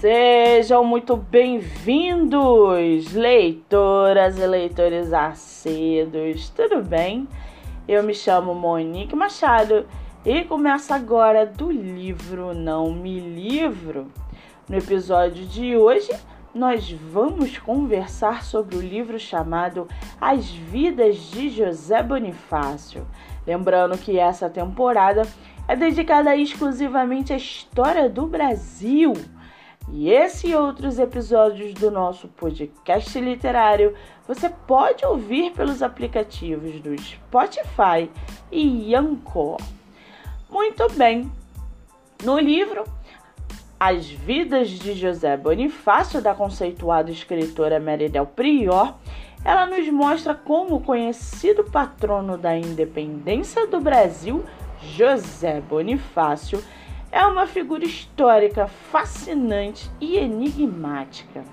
Sejam muito bem-vindos, leitoras e leitores assíduos, tudo bem? Eu me chamo Monique Machado e começo agora do livro Não Me Livro. No episódio de hoje, nós vamos conversar sobre o livro chamado As Vidas de José Bonifácio. Lembrando que essa temporada é dedicada exclusivamente à história do Brasil. E esse e outros episódios do nosso podcast literário você pode ouvir pelos aplicativos do Spotify e Anchor. Muito bem. No livro As Vidas de José Bonifácio, da conceituada escritora Meridel Prior, ela nos mostra como o conhecido patrono da independência do Brasil, José Bonifácio, é uma figura histórica fascinante e enigmática.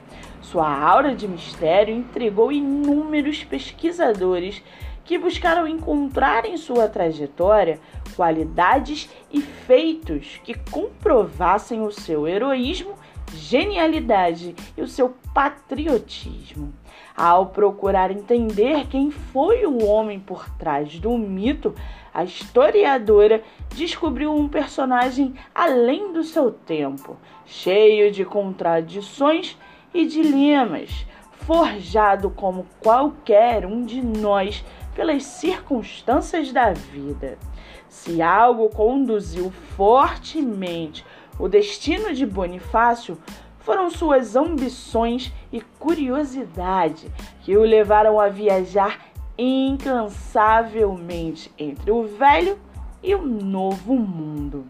Sua aura de mistério intrigou inúmeros pesquisadores que buscaram encontrar em sua trajetória qualidades e feitos que comprovassem o seu heroísmo, genialidade e o seu patriotismo. Ao procurar entender quem foi o homem por trás do mito, a historiadora descobriu um personagem além do seu tempo, cheio de contradições e dilemas, forjado como qualquer um de nós pelas circunstâncias da vida. Se algo conduziu fortemente o destino de Bonifácio, foram suas ambições e curiosidade que o levaram a viajar incansavelmente entre o velho e o novo mundo.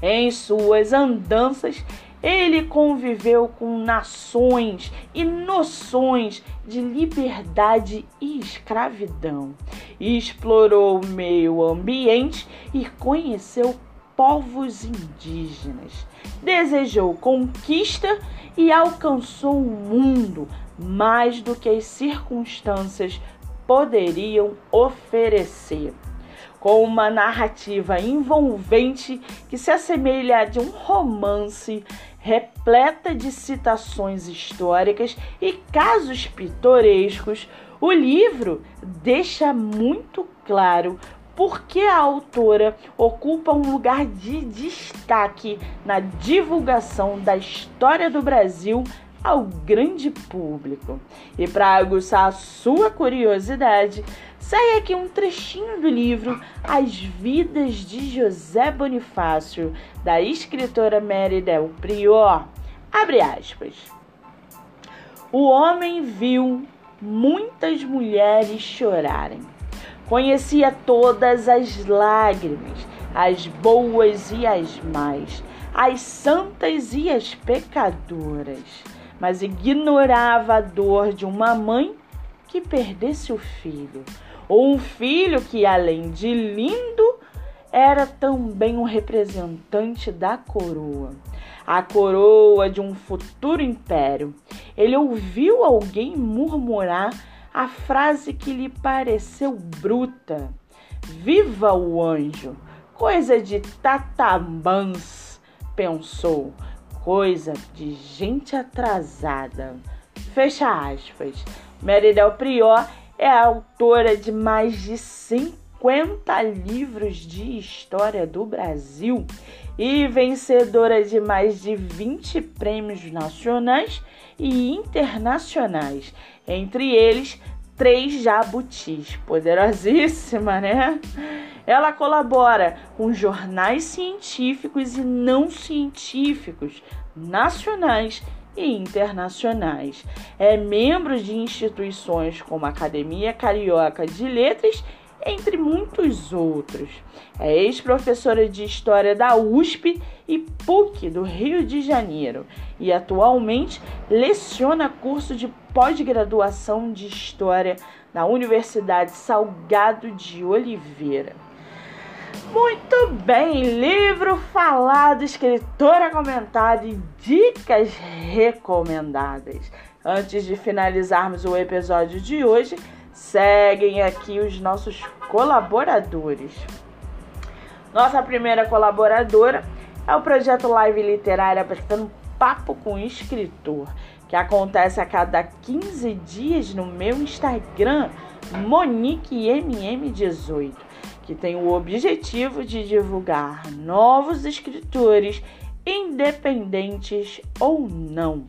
Em suas andanças, ele conviveu com nações e noções de liberdade e escravidão, explorou o meio ambiente e conheceu povos indígenas, desejou conquista e alcançou o mundo mais do que as circunstâncias poderiam oferecer. Com uma narrativa envolvente que se assemelha a de um romance repleta de citações históricas e casos pitorescos, o livro deixa muito claro por que a autora ocupa um lugar de destaque na divulgação da história do Brasil ao grande público. E para aguçar a sua curiosidade, sai aqui um trechinho do livro As Vidas de José Bonifácio, da escritora Mary Del Prior. Abre aspas. O homem viu muitas mulheres chorarem. Conhecia todas as lágrimas, as boas e as más, as santas e as pecadoras mas ignorava a dor de uma mãe que perdesse o filho, ou um filho que, além de lindo, era também um representante da coroa, a coroa de um futuro império. Ele ouviu alguém murmurar a frase que lhe pareceu bruta: Viva o anjo! Coisa de tatabãs, pensou coisa de gente atrasada. Fecha aspas. Meridel Prior é autora de mais de 50 livros de história do Brasil e vencedora de mais de 20 prêmios nacionais e internacionais, entre eles três jabutis. Poderosíssima, né? Ela colabora com jornais científicos e não científicos, nacionais e internacionais. É membro de instituições como a Academia Carioca de Letras, entre muitos outros. É ex-professora de História da USP e PUC do Rio de Janeiro e atualmente leciona curso de pós-graduação de História na Universidade Salgado de Oliveira. Muito bem, livro falado, escritora comentada e dicas recomendadas. Antes de finalizarmos o episódio de hoje, seguem aqui os nossos colaboradores. Nossa primeira colaboradora é o projeto Live Literária, prestando Papo com Escritor, que acontece a cada 15 dias no meu Instagram, MoniqueMM18, que tem o objetivo de divulgar novos escritores, independentes ou não.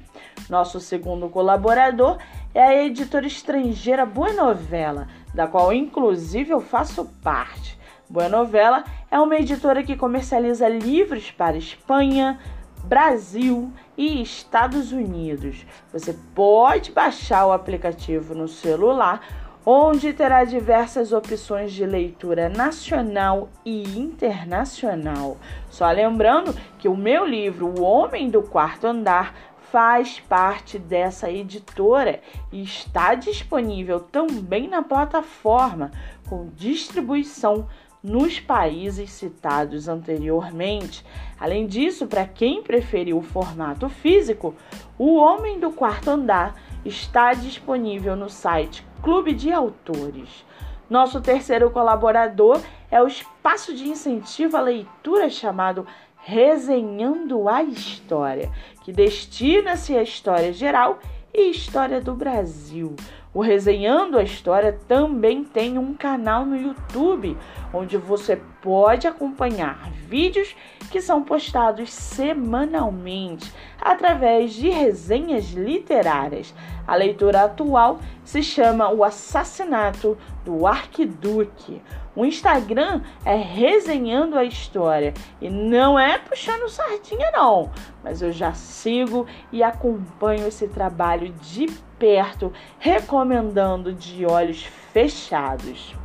Nosso segundo colaborador é a editora estrangeira Boa Novela, da qual inclusive eu faço parte. Boa Novela é uma editora que comercializa livros para Espanha, Brasil e Estados Unidos. Você pode baixar o aplicativo no celular, onde terá diversas opções de leitura nacional e internacional. Só lembrando que o meu livro, O Homem do Quarto Andar, faz parte dessa editora e está disponível também na plataforma com distribuição nos países citados anteriormente. Além disso, para quem preferiu o formato físico, O Homem do Quarto Andar está disponível no site Clube de Autores. Nosso terceiro colaborador é o espaço de incentivo à leitura chamado Resenhando a História, que destina-se à história geral e história do Brasil. O Resenhando a História também tem um canal no YouTube, onde você pode acompanhar vídeos que são postados semanalmente através de resenhas literárias. A leitura atual se chama O Assassinato do Arquiduque. O Instagram é resenhando a história e não é puxando sardinha não, mas eu já sigo e acompanho esse trabalho de perto, recomendando de olhos fechados.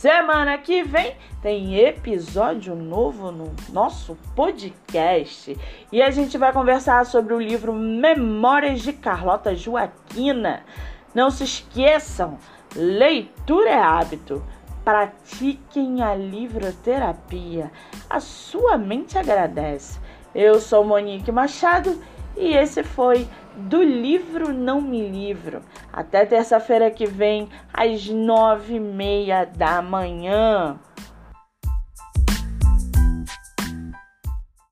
Semana que vem tem episódio novo no nosso podcast e a gente vai conversar sobre o livro Memórias de Carlota Joaquina. Não se esqueçam, leitura é hábito. Pratiquem a livroterapia. A sua mente agradece. Eu sou Monique Machado e esse foi do livro Não Me Livro. Até terça-feira que vem, às nove e meia da manhã.